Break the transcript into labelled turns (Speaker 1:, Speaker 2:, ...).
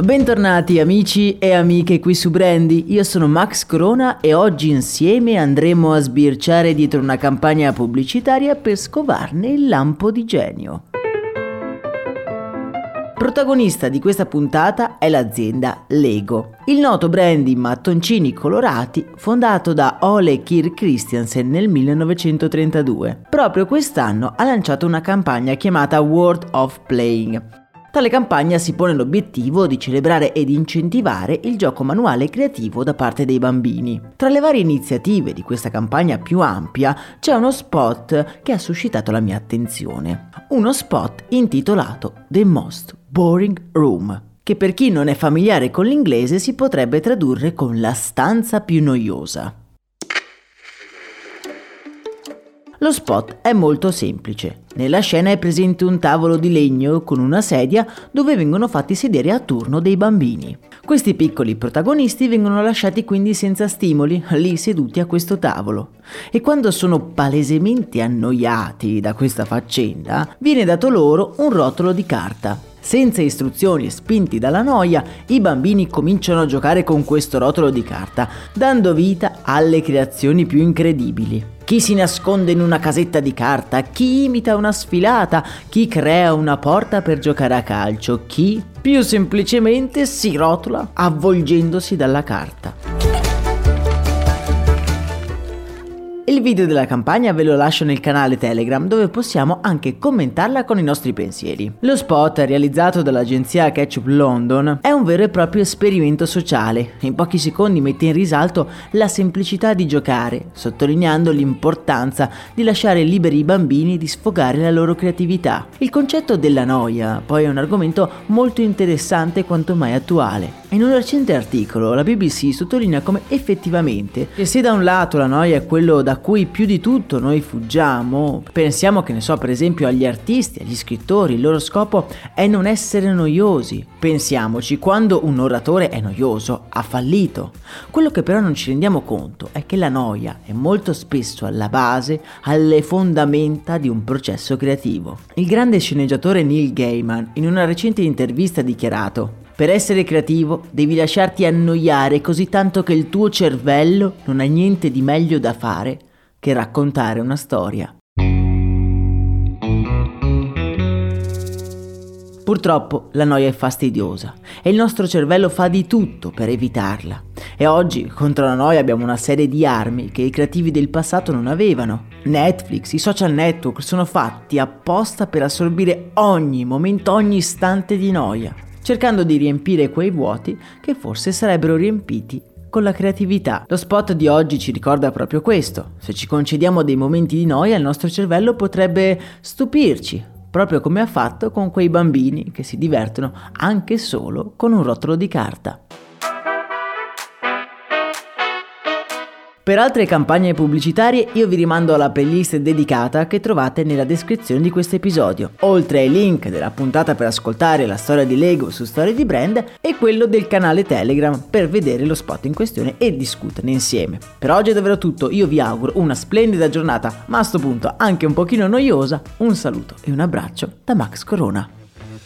Speaker 1: Bentornati amici e amiche qui su Brandy, io sono Max Corona e oggi insieme andremo a sbirciare dietro una campagna pubblicitaria per scovarne il lampo di genio. Protagonista di questa puntata è l'azienda Lego, il noto brand di mattoncini colorati fondato da Ole Kir Christiansen nel 1932. Proprio quest'anno ha lanciato una campagna chiamata World of Playing, Tale campagna si pone l'obiettivo di celebrare ed incentivare il gioco manuale creativo da parte dei bambini. Tra le varie iniziative di questa campagna più ampia c'è uno spot che ha suscitato la mia attenzione. Uno spot intitolato The Most Boring Room che per chi non è familiare con l'inglese si potrebbe tradurre con la stanza più noiosa. Lo spot è molto semplice. Nella scena è presente un tavolo di legno con una sedia dove vengono fatti sedere a turno dei bambini. Questi piccoli protagonisti vengono lasciati quindi senza stimoli, lì seduti a questo tavolo. E quando sono palesemente annoiati da questa faccenda, viene dato loro un rotolo di carta. Senza istruzioni e spinti dalla noia, i bambini cominciano a giocare con questo rotolo di carta, dando vita alle creazioni più incredibili chi si nasconde in una casetta di carta, chi imita una sfilata, chi crea una porta per giocare a calcio, chi più semplicemente si rotola avvolgendosi dalla carta. Il video della campagna ve lo lascio nel canale Telegram dove possiamo anche commentarla con i nostri pensieri. Lo spot realizzato dall'agenzia Ketchup London è un vero e proprio esperimento sociale. In pochi secondi mette in risalto la semplicità di giocare, sottolineando l'importanza di lasciare liberi i bambini di sfogare la loro creatività. Il concetto della noia poi è un argomento molto interessante quanto mai attuale. In un recente articolo la BBC sottolinea come effettivamente che se da un lato la noia è quello da cui più di tutto noi fuggiamo, pensiamo che ne so per esempio agli artisti, agli scrittori, il loro scopo è non essere noiosi. Pensiamoci, quando un oratore è noioso ha fallito. Quello che però non ci rendiamo conto è che la noia è molto spesso alla base, alle fondamenta di un processo creativo. Il grande sceneggiatore Neil Gaiman in una recente intervista ha dichiarato per essere creativo devi lasciarti annoiare così tanto che il tuo cervello non ha niente di meglio da fare che raccontare una storia. Purtroppo la noia è fastidiosa e il nostro cervello fa di tutto per evitarla. E oggi contro la noia abbiamo una serie di armi che i creativi del passato non avevano. Netflix, i social network sono fatti apposta per assorbire ogni momento, ogni istante di noia cercando di riempire quei vuoti che forse sarebbero riempiti con la creatività. Lo spot di oggi ci ricorda proprio questo. Se ci concediamo dei momenti di noia, il nostro cervello potrebbe stupirci, proprio come ha fatto con quei bambini che si divertono anche solo con un rotolo di carta. Per altre campagne pubblicitarie io vi rimando alla playlist dedicata che trovate nella descrizione di questo episodio, oltre ai link della puntata per ascoltare la storia di Lego su Storie di Brand e quello del canale Telegram per vedere lo spot in questione e discuterne insieme. Per oggi è davvero tutto, io vi auguro una splendida giornata, ma a sto punto anche un pochino noiosa, un saluto e un abbraccio da Max Corona.